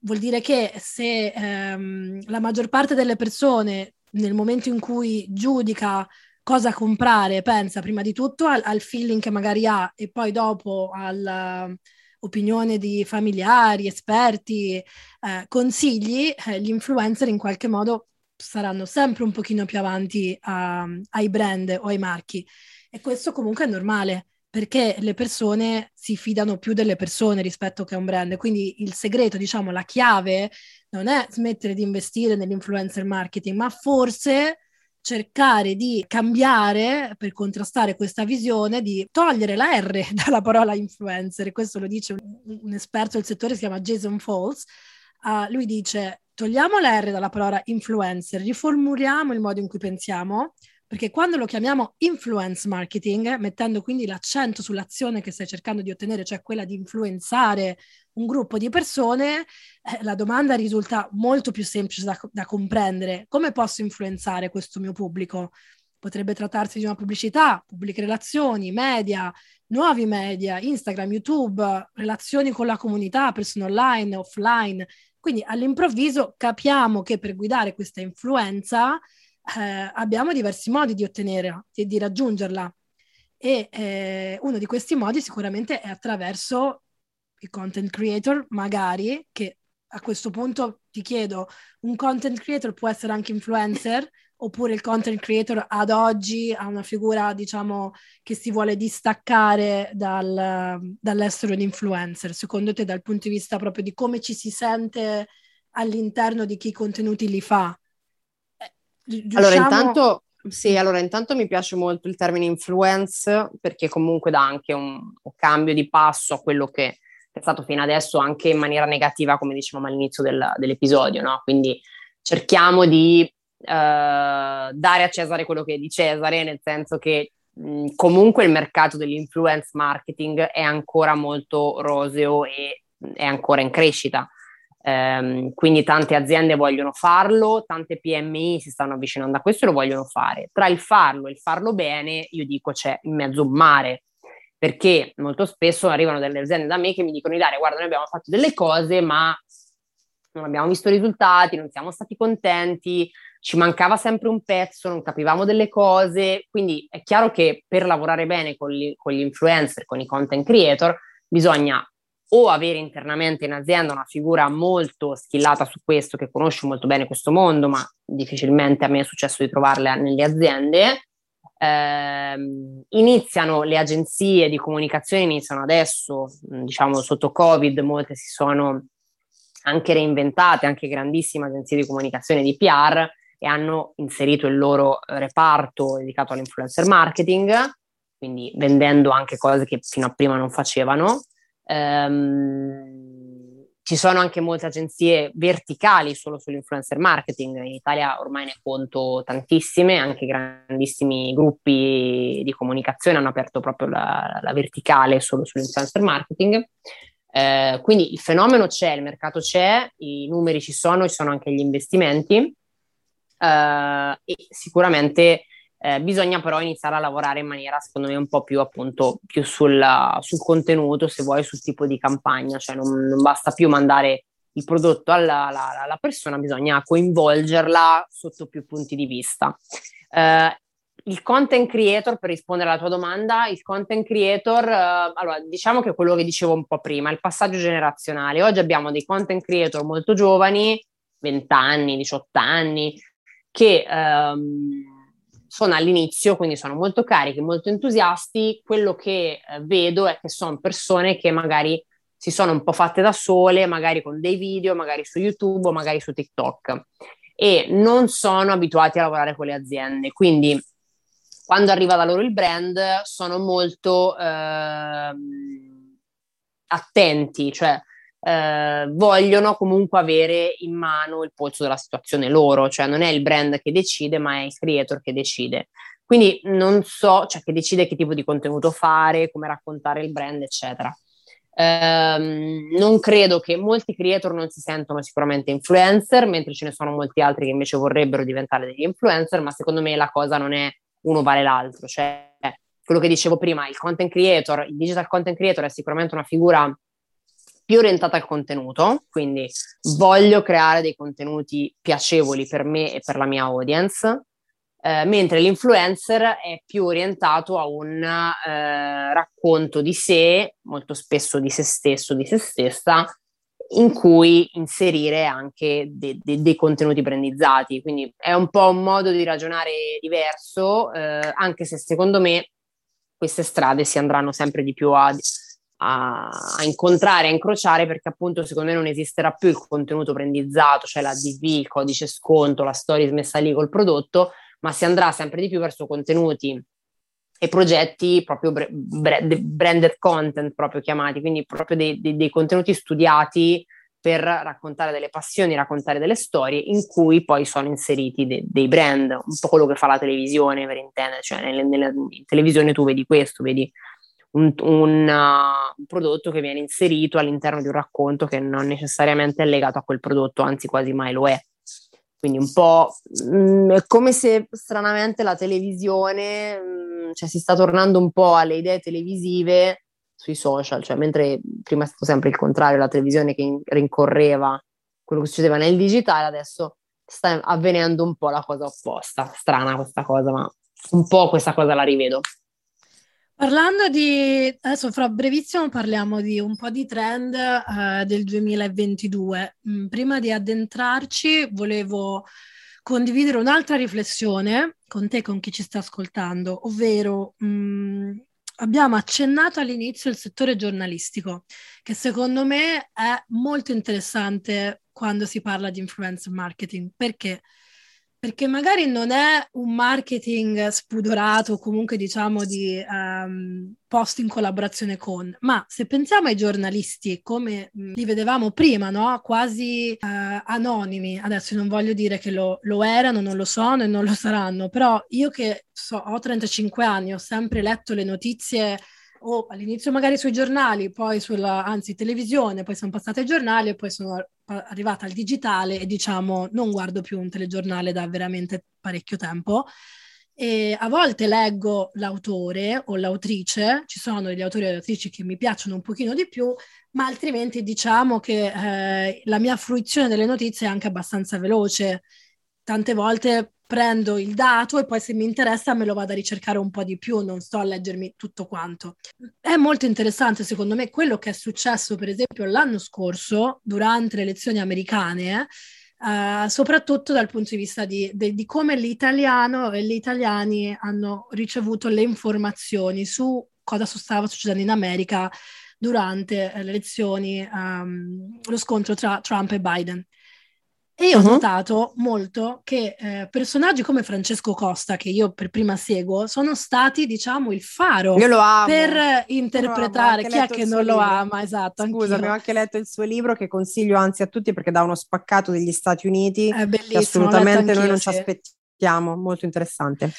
Vuol dire che se ehm, la maggior parte delle persone nel momento in cui giudica cosa comprare, pensa prima di tutto al, al feeling che magari ha e poi dopo all'opinione di familiari, esperti, eh, consigli, eh, gli influencer in qualche modo saranno sempre un pochino più avanti a, ai brand o ai marchi. E questo comunque è normale perché le persone si fidano più delle persone rispetto che a un brand. Quindi il segreto, diciamo, la chiave non è smettere di investire nell'influencer marketing, ma forse cercare di cambiare per contrastare questa visione di togliere la R dalla parola influencer. Questo lo dice un, un esperto del settore, si chiama Jason Falls. Uh, lui dice togliamo la R dalla parola influencer, riformuliamo il modo in cui pensiamo, perché quando lo chiamiamo influence marketing, mettendo quindi l'accento sull'azione che stai cercando di ottenere, cioè quella di influenzare un gruppo di persone, eh, la domanda risulta molto più semplice da, da comprendere. Come posso influenzare questo mio pubblico? Potrebbe trattarsi di una pubblicità, pubbliche relazioni, media, nuovi media, Instagram, YouTube, relazioni con la comunità, persone online, offline. Quindi all'improvviso capiamo che per guidare questa influenza eh, abbiamo diversi modi di ottenerla, di, di raggiungerla. E eh, uno di questi modi sicuramente è attraverso i content creator, magari, che a questo punto ti chiedo, un content creator può essere anche influencer, oppure il content creator ad oggi ha una figura, diciamo, che si vuole distaccare dal, dall'essere un influencer, secondo te dal punto di vista proprio di come ci si sente all'interno di chi i contenuti li fa? Riusciamo... Allora, intanto, sì, allora, intanto mi piace molto il termine influence perché comunque dà anche un, un cambio di passo a quello che è stato fino adesso anche in maniera negativa, come dicevamo all'inizio del, dell'episodio, no? Quindi cerchiamo di uh, dare a Cesare quello che è di Cesare, nel senso che mh, comunque il mercato dell'influence marketing è ancora molto roseo e è ancora in crescita. Um, quindi tante aziende vogliono farlo, tante PMI si stanno avvicinando a questo e lo vogliono fare. Tra il farlo e il farlo bene, io dico c'è in mezzo un mare, perché molto spesso arrivano delle aziende da me che mi dicono, Ilaria, guarda, noi abbiamo fatto delle cose, ma non abbiamo visto risultati, non siamo stati contenti, ci mancava sempre un pezzo, non capivamo delle cose. Quindi è chiaro che per lavorare bene con gli, con gli influencer, con i content creator, bisogna o avere internamente in azienda una figura molto skillata su questo, che conosce molto bene questo mondo, ma difficilmente a me è successo di trovarle nelle aziende. Eh, iniziano le agenzie di comunicazione, iniziano adesso, diciamo sotto Covid, molte si sono anche reinventate, anche grandissime agenzie di comunicazione di PR e hanno inserito il loro reparto dedicato all'influencer marketing, quindi vendendo anche cose che fino a prima non facevano. Um, ci sono anche molte agenzie verticali solo sull'influencer marketing, in Italia ormai ne conto tantissime, anche grandissimi gruppi di comunicazione hanno aperto proprio la, la verticale solo sull'influencer marketing. Eh, quindi il fenomeno c'è, il mercato c'è, i numeri ci sono, ci sono anche gli investimenti eh, e sicuramente eh, bisogna però iniziare a lavorare in maniera, secondo me, un po' più appunto più sul, sul contenuto, se vuoi, sul tipo di campagna, cioè non, non basta più mandare il prodotto alla, alla, alla, persona, bisogna coinvolgerla sotto più punti di vista. Eh, il content creator, per rispondere alla tua domanda, il content creator, eh, allora diciamo che quello che dicevo un po' prima, il passaggio generazionale. Oggi abbiamo dei content creator molto giovani, 20 anni, 18 anni, che ehm, sono all'inizio, quindi sono molto carichi, molto entusiasti. Quello che eh, vedo è che sono persone che magari si sono un po' fatte da sole, magari con dei video, magari su YouTube o magari su TikTok e non sono abituati a lavorare con le aziende. Quindi quando arriva da loro il brand sono molto eh, attenti, cioè eh, vogliono comunque avere in mano il polso della situazione loro, cioè non è il brand che decide, ma è il creator che decide. Quindi non so, cioè che decide che tipo di contenuto fare, come raccontare il brand, eccetera. Ehm, non credo che molti creator non si sentono sicuramente influencer, mentre ce ne sono molti altri che invece vorrebbero diventare degli influencer, ma secondo me la cosa non è uno vale l'altro, cioè quello che dicevo prima, il content creator, il digital content creator è sicuramente una figura più orientata al contenuto, quindi voglio creare dei contenuti piacevoli per me e per la mia audience, eh, mentre l'influencer è più orientato a un eh, racconto di sé, molto spesso di se stesso, di se stessa, in cui inserire anche de- de- dei contenuti brandizzati. Quindi è un po' un modo di ragionare diverso, eh, anche se secondo me queste strade si andranno sempre di più a, a, a, incontrare, a incrociare, perché appunto secondo me non esisterà più il contenuto brandizzato, cioè la DV, il codice sconto, la storia smessa lì col prodotto, ma si andrà sempre di più verso contenuti e progetti proprio branded content, proprio chiamati, quindi proprio dei, dei, dei contenuti studiati per raccontare delle passioni, raccontare delle storie in cui poi sono inseriti de- dei brand, un po' quello che fa la televisione per intendere, cioè nelle, nelle, in televisione tu vedi questo, vedi un, un, uh, un, prodotto che viene inserito all'interno di un racconto che non necessariamente è legato a quel prodotto, anzi quasi mai lo è. Quindi un po' mh, mm, è come se stranamente la televisione, mh, mm, cioè si sta tornando un po' alle idee televisive sui social, cioè mentre prima è stato sempre il contrario, la televisione che rincorreva quello che succedeva nel digitale, adesso sta avvenendo un po' la cosa opposta. Strana questa cosa, ma un po' questa cosa la rivedo. Parlando di, adesso fra brevissimo parliamo di un po' di trend uh, del 2022. Mm, prima di addentrarci volevo condividere un'altra riflessione con te, con chi ci sta ascoltando, ovvero mh, mm, abbiamo accennato all'inizio il settore giornalistico, che secondo me è molto interessante quando si parla di influencer marketing. Perché? Perché magari non è un marketing spudorato, comunque diciamo di um, post in collaborazione con, ma se pensiamo ai giornalisti come li vedevamo prima, no? quasi uh, anonimi, adesso non voglio dire che lo, lo, erano, non lo sono e non lo saranno, però io che so, ho 35 anni, ho sempre letto le notizie o all'inizio magari sui giornali, poi sulla, anzi televisione, poi sono passate ai giornali e poi sono arrivata al digitale e diciamo non guardo più un telegiornale da veramente parecchio tempo. E a volte leggo l'autore o l'autrice, ci sono degli autori e le autrici che mi piacciono un pochino di più, ma altrimenti diciamo che eh, la mia fruizione delle notizie è anche abbastanza veloce. Tante volte prendo il dato e poi se mi interessa me lo vado a ricercare un po' di più, non sto a leggermi tutto quanto. È molto interessante secondo me quello che è successo per esempio l'anno scorso durante le elezioni americane. Uh, soprattutto dal punto di vista di, di, di, come l'italiano e gli italiani hanno ricevuto le informazioni su cosa stava succedendo in America durante le elezioni, um, lo scontro tra Trump e Biden. E io ho uh-huh. notato molto che eh, personaggi come Francesco Costa, che io per prima seguo, sono stati, diciamo, il faro per interpretare chi è che non lo ama. Esatto. Scusa, abbiamo anche letto il suo libro che consiglio anzi a tutti perché dà uno spaccato degli Stati Uniti. È bellissimo. assolutamente noi non ci aspettiamo. Molto interessante.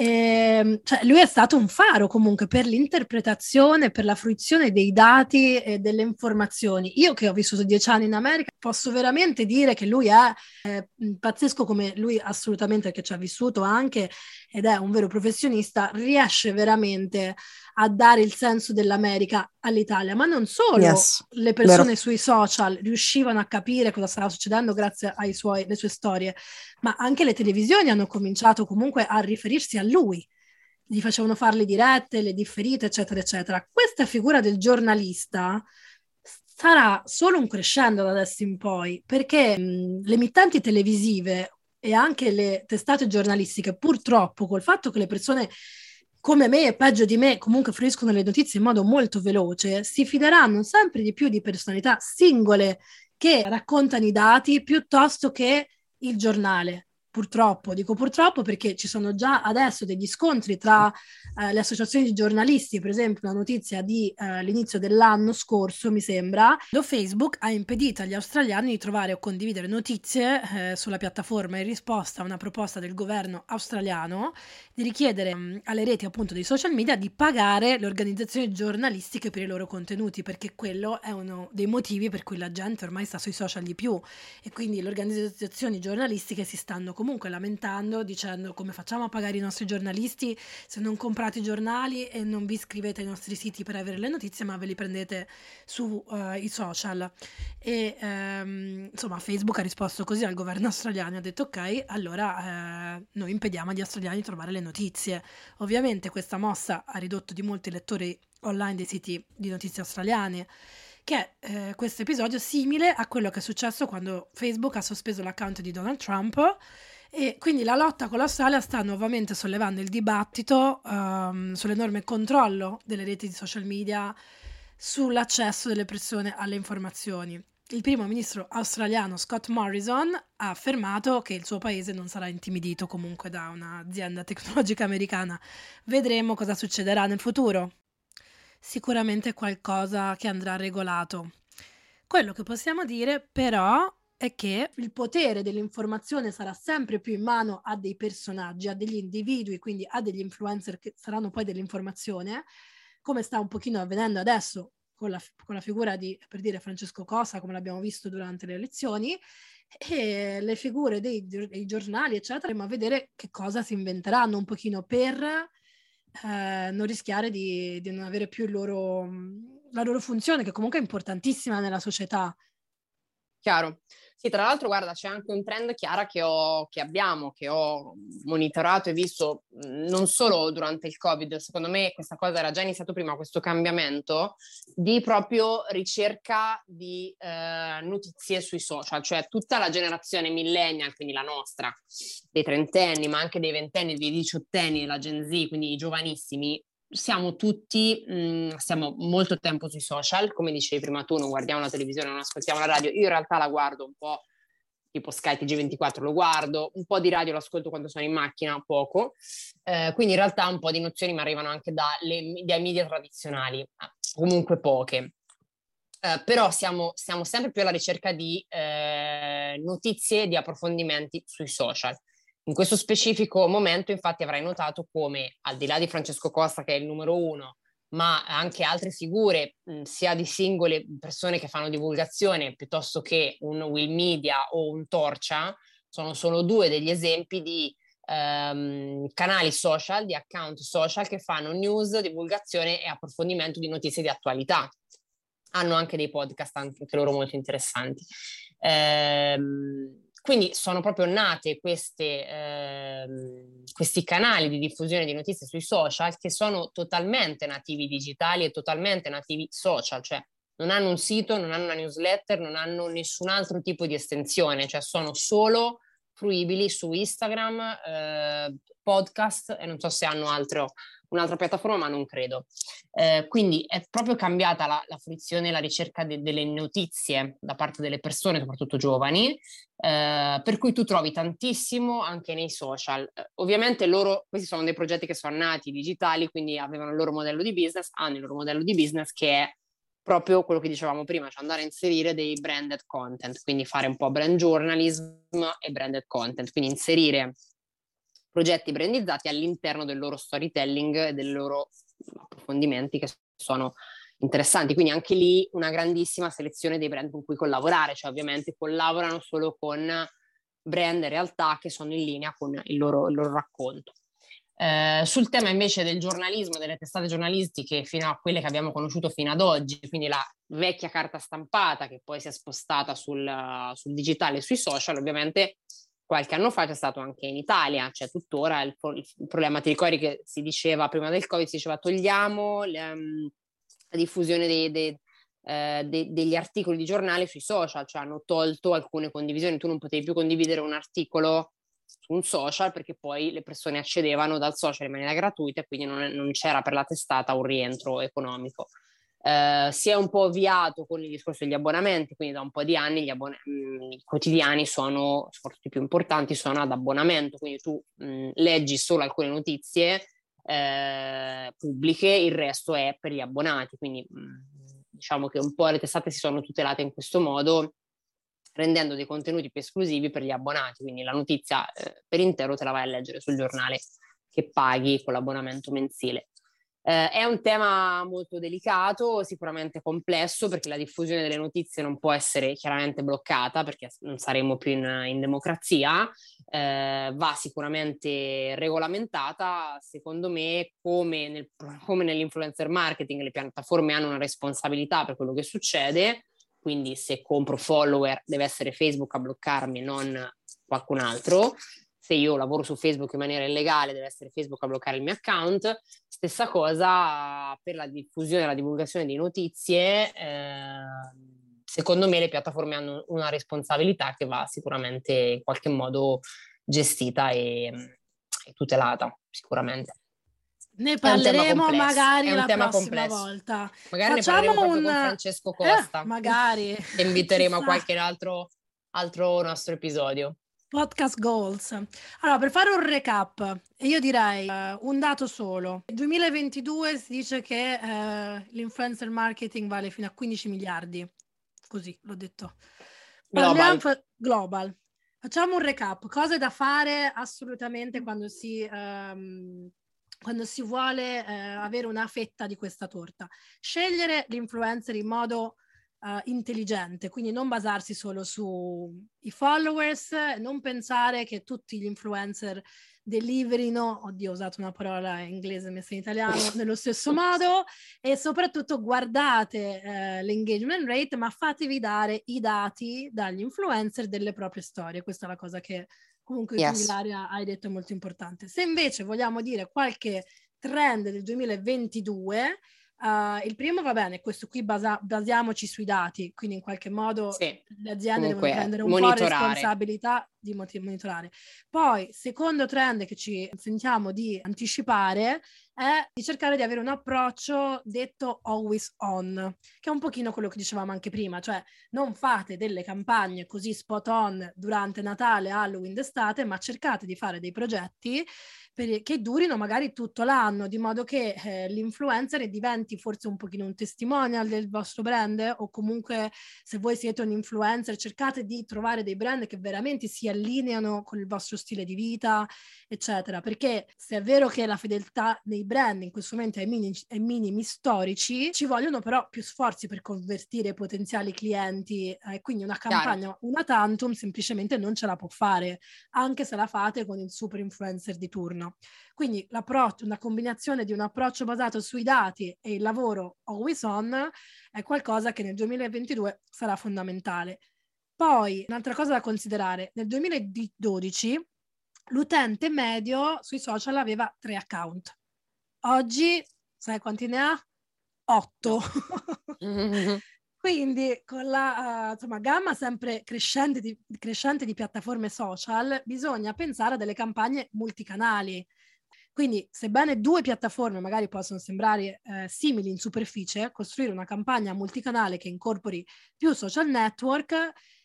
E, ehm, cioè, lui è stato un faro comunque per l'interpretazione, per la fruizione dei dati e delle informazioni. Io che ho vissuto dieci anni in America posso veramente dire che lui è eh, pazzesco come lui assolutamente che ci ha vissuto anche ed è un vero professionista, riesce veramente a dare il senso dell'America all'Italia, ma non solo yes, le persone vero. sui social riuscivano a capire cosa stava succedendo grazie alle sue storie, ma anche le televisioni hanno cominciato comunque a riferirsi a lui, gli facevano fare le dirette, le differite, eccetera, eccetera. Questa figura del giornalista sarà solo un crescendo da adesso in poi, perché mh, le emittenti televisive e anche le testate giornalistiche, purtroppo, col fatto che le persone come me e peggio di me comunque fruiscono le notizie in modo molto veloce, si fideranno sempre di più di personalità singole che raccontano i dati piuttosto che il giornale purtroppo, dico purtroppo perché ci sono già adesso degli scontri tra eh, le associazioni di giornalisti, per esempio una notizia di eh, l'inizio dell'anno scorso, mi sembra, dove Facebook ha impedito agli australiani di trovare o condividere notizie eh, sulla piattaforma in risposta a una proposta del governo australiano di richiedere mh, mm, alle reti appunto dei social media di pagare le organizzazioni giornalistiche per i loro contenuti, perché quello è uno dei motivi per cui la gente ormai sta sui social di più. E quindi le organizzazioni giornalistiche si stanno comunque lamentando dicendo come facciamo a pagare i nostri giornalisti se non comprate i giornali e non vi iscrivete ai nostri siti per avere le notizie ma ve li prendete sui uh, eh, social. E um, insomma Facebook ha risposto così al governo australiano ha detto ok allora uh, noi impediamo agli australiani di trovare le notizie. Ovviamente questa mossa ha ridotto di molti lettori online dei siti di notizie australiane che è eh, questo episodio simile a quello che è successo quando Facebook ha sospeso l'account di Donald Trump e quindi la lotta con l'Australia sta nuovamente sollevando il dibattito um, sull'enorme controllo delle reti di social media sull'accesso delle persone alle informazioni. Il primo ministro australiano Scott Morrison ha affermato che il suo paese non sarà intimidito comunque da un'azienda tecnologica americana. Vedremo cosa succederà nel futuro sicuramente qualcosa che andrà regolato. Quello che possiamo dire però è che il potere dell'informazione sarà sempre più in mano a dei personaggi, a degli individui, quindi a degli influencer che saranno poi dell'informazione, come sta un pochino avvenendo adesso con la, con la figura di, per dire, Francesco Cosa, come l'abbiamo visto durante le elezioni, e le figure dei, dei giornali, eccetera, ma vedere che cosa si inventeranno un pochino per eh, non rischiare di, di, non avere più loro, la loro funzione, che comunque è importantissima nella società. Chiaro. Sì, tra l'altro, guarda, c'è anche un trend chiara che, ho, che abbiamo, che ho monitorato e visto non solo durante il Covid, secondo me questa cosa era già iniziato prima, questo cambiamento di proprio ricerca di eh, notizie sui social, cioè tutta la generazione millennial, quindi la nostra, dei trentenni, ma anche dei ventenni, dei diciottenni, la Gen Z, quindi i giovanissimi, siamo tutti, mh, mm, stiamo molto tempo sui social, come dicevi prima tu, non guardiamo la televisione, non ascoltiamo la radio, io in realtà la guardo un po' tipo Sky TG24 lo guardo, un po' di radio lo ascolto quando sono in macchina, poco, eh, quindi in realtà un po' di nozioni mi arrivano anche dai media tradizionali, comunque poche. Eh, però siamo, siamo, sempre più alla ricerca di eh, notizie di approfondimenti sui social. In questo specifico momento, infatti, avrai notato come, al di là di Francesco Costa, che è il numero uno, ma anche altre figure, sia di singole persone che fanno divulgazione, piuttosto che un Will Media o un Torcia, sono solo due degli esempi di ehm, canali social, di account social che fanno news, divulgazione e approfondimento di notizie di attualità. Hanno anche dei podcast, anche loro molto interessanti. Ehm, quindi sono proprio nate queste, ehm, questi canali di diffusione di notizie sui social che sono totalmente nativi digitali e totalmente nativi social, cioè non hanno un sito, non hanno una newsletter, non hanno nessun altro tipo di estensione, cioè sono solo fruibili su Instagram, eh, podcast e non so se hanno altro un'altra piattaforma, ma non credo. Eh, quindi è proprio cambiata la, la fruizione e la ricerca de, delle notizie da parte delle persone, soprattutto giovani, eh, per cui tu trovi tantissimo anche nei social. Eh, ovviamente loro, questi sono dei progetti che sono nati digitali, quindi avevano il loro modello di business, hanno il loro modello di business che è proprio quello che dicevamo prima, cioè andare a inserire dei branded content, quindi fare un po' brand journalism e branded content, quindi inserire progetti brandizzati all'interno del loro storytelling e dei loro approfondimenti che sono interessanti. Quindi anche lì una grandissima selezione dei brand con cui collaborare, cioè ovviamente collaborano solo con brand in realtà che sono in linea con il loro, il loro racconto. Eh, sul tema invece del giornalismo, delle testate giornalistiche, fino a quelle che abbiamo conosciuto fino ad oggi, quindi la vecchia carta stampata che poi si è spostata sul, sul digitale e sui social, ovviamente qualche anno fa c'è stato anche in Italia, cioè tuttora il, il problema, ti ricordi che si diceva prima del Covid, si diceva togliamo um, la diffusione dei, dei, eh, de, degli articoli di giornale sui social, cioè hanno tolto alcune condivisioni, tu non potevi più condividere un articolo su un social perché poi le persone accedevano dal social in maniera gratuita e quindi non, non c'era per la testata un rientro economico. Eh, si è un po' avviato con il discorso degli abbonamenti, quindi da un po' di anni gli abbon- mh, i quotidiani sono, soprattutto i più importanti, sono ad abbonamento, quindi tu mh, leggi solo alcune notizie eh, pubbliche, il resto è per gli abbonati, quindi mh, diciamo che un po' le testate si sono tutelate in questo modo rendendo dei contenuti più esclusivi per gli abbonati, quindi la notizia eh, per intero te la vai a leggere sul giornale che paghi con l'abbonamento mensile. Eh, è un tema molto delicato, sicuramente complesso, perché la diffusione delle notizie non può essere chiaramente bloccata, perché non saremo più in, in democrazia, eh, va sicuramente regolamentata. Secondo me, come, nel, come nell'influencer marketing, le piattaforme hanno una responsabilità per quello che succede, quindi se compro follower deve essere Facebook a bloccarmi, non qualcun altro se io lavoro su Facebook in maniera illegale deve essere Facebook a bloccare il mio account. Stessa cosa per la diffusione e la divulgazione di notizie. Eh, secondo me le piattaforme hanno una responsabilità che va sicuramente in qualche modo gestita e, e tutelata, sicuramente. Ne parleremo magari la prossima complesso. volta. Magari Facciamo un... con Francesco Costa. Eh, magari. e inviteremo a qualche altro, altro nostro episodio. Podcast goals. Allora, per fare un recap, io direi uh, un dato solo. Nel 2022 si dice che uh, l'influencer marketing vale fino a 15 miliardi. Così, l'ho detto. Global. Parliamo, global. Facciamo un recap. Cose da fare assolutamente quando si... Um, quando si vuole uh, avere una fetta di questa torta. Scegliere l'influencer in modo uh, intelligente, quindi non basarsi solo sui followers, non pensare che tutti gli influencer deliverino, oddio ho usato una parola inglese messa in italiano, nello stesso modo e soprattutto guardate uh, l'engagement rate, ma fatevi dare i dati dagli influencer delle proprie storie, questa è la cosa che comunque yes. Ilaria hai detto è molto importante. Se invece vogliamo dire qualche trend del 2022, Uh, il primo va bene, questo qui basa- basiamoci sui dati, quindi in qualche modo sì, le aziende devono prendere un po' responsabilità di monitorare. Poi, secondo trend che ci sentiamo di anticipare è di cercare di avere un approccio detto always on, che è un pochino quello che dicevamo anche prima, cioè non fate delle campagne così spot on durante Natale, Halloween, d'estate, ma cercate di fare dei progetti per, che durino magari tutto l'anno, di modo che eh, l'influencer diventi forse un pochino un testimonial del vostro brand o comunque se voi siete un influencer cercate di trovare dei brand che veramente si allineano con il vostro stile di vita, eccetera. Perché se è vero che la fedeltà nei brand in questo momento è, mini, è minimi storici, ci vogliono però più sforzi per convertire potenziali clienti e eh, quindi una campagna, Chiaro. una tantum semplicemente non ce la può fare, anche se la fate con il super influencer di turno. Quindi l'approccio, una combinazione di un approccio basato sui dati e il lavoro always on è qualcosa che nel 2022 sarà fondamentale. Poi, un'altra cosa da considerare, nel 2012 l'utente medio sui social aveva tre account. Oggi, sai quanti ne ha? Otto. Quindi con la uh, insomma, gamma sempre crescente di, crescente di piattaforme social bisogna pensare a delle campagne multicanali. Quindi, sebbene due piattaforme magari possono sembrare eh, simili in superficie, costruire una campagna multicanale che incorpori più social network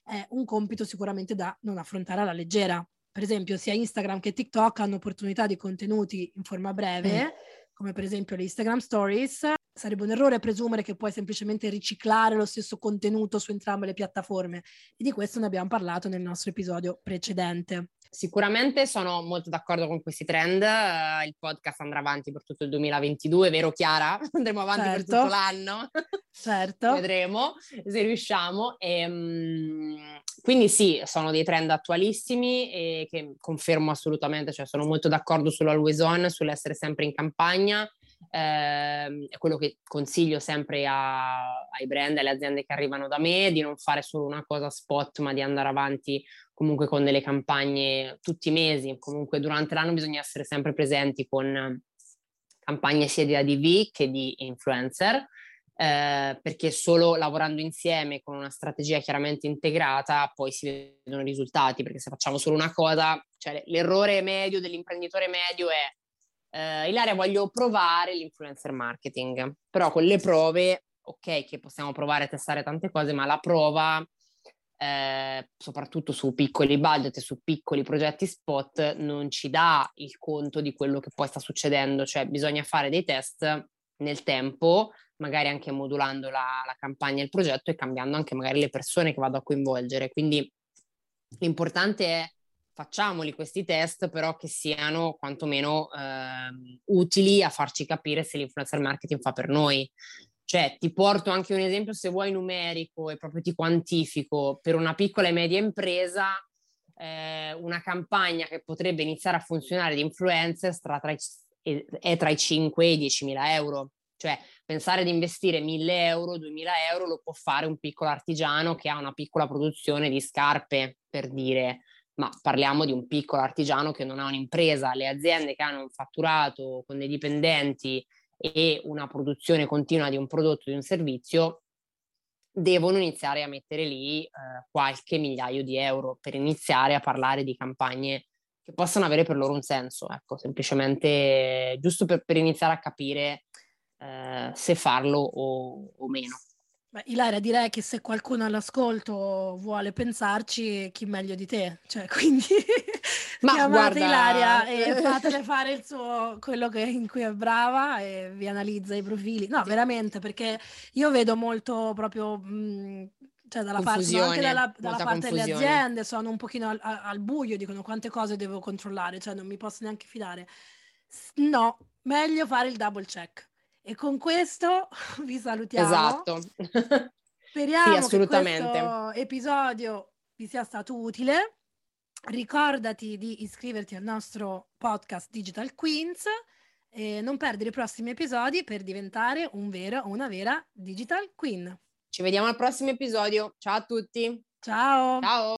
è un compito sicuramente da non affrontare alla leggera. Per esempio, sia Instagram che TikTok hanno opportunità di contenuti in forma breve, mm. come per esempio le Instagram Stories, sarebbe un errore presumere che puoi semplicemente riciclare lo stesso contenuto su entrambe le piattaforme e di questo ne abbiamo parlato nel nostro episodio precedente. Sicuramente sono molto d'accordo con questi trend, uh, il podcast andrà avanti per tutto il 2022, vero Chiara? Andremo avanti certo. per tutto l'anno. Certo. Vedremo se riusciamo. E, um, quindi sì, sono dei trend attualissimi e che confermo assolutamente, cioè sono molto d'accordo sull'always on, sull'essere sempre in campagna eh, è quello che consiglio sempre a, ai brand, alle aziende che arrivano da me, di non fare solo una cosa spot, ma di andare avanti comunque con delle campagne tutti i mesi. Comunque durante l'anno bisogna essere sempre presenti con campagne sia di ADV che di influencer. Eh, perché solo lavorando insieme con una strategia chiaramente integrata poi si vedono i risultati, perché se facciamo solo una cosa, cioè l'errore medio dell'imprenditore medio è eh, Ilaria voglio provare l'influencer marketing, però con le prove ok che possiamo provare a testare tante cose, ma la prova, eh, soprattutto su piccoli budget e su piccoli progetti spot, non ci dà il conto di quello che poi sta succedendo, cioè bisogna fare dei test nel tempo, magari anche modulando la, la campagna e il progetto e cambiando anche magari le persone che vado a coinvolgere. Quindi l'importante è facciamoli questi test, però che siano quantomeno eh, utili a farci capire se l'influencer marketing fa per noi. Cioè, ti porto anche un esempio, se vuoi numerico e proprio ti quantifico, per una piccola e media impresa, eh, una campagna che potrebbe iniziare a funzionare di influencer tra, tra, è tra i 5 e i 10 mila euro. Cioè, pensare di investire 1000 euro, 2000 euro lo può fare un piccolo artigiano che ha una piccola produzione di scarpe, per dire ma parliamo di un piccolo artigiano che non ha un'impresa, le aziende che hanno un fatturato con dei dipendenti e una produzione continua di un prodotto, di un servizio, devono iniziare a mettere lì eh, qualche migliaio di euro per iniziare a parlare di campagne che possano avere per loro un senso, ecco, semplicemente giusto per, per iniziare a capire eh, se farlo o, o meno. Beh, Ilaria, direi che se qualcuno all'ascolto vuole pensarci, chi meglio di te? Cioè, quindi Ma chiamate guarda... Ilaria e fatele fare il suo, quello che, in cui è brava e vi analizza i profili. No, veramente, perché io vedo molto proprio... Mh, cioè dalla parte, anche dalla, dalla parte delle aziende sono un pochino al, al, buio, dicono quante cose devo controllare, cioè non mi posso neanche fidare. No, meglio fare il double check. E con questo vi salutiamo. Esatto. Speriamo sì, che questo episodio vi sia stato utile. Ricordati di iscriverti al nostro podcast Digital Queens e non perdere i prossimi episodi per diventare un vero o una vera Digital Queen. Ci vediamo al prossimo episodio. Ciao a tutti. Ciao. Ciao.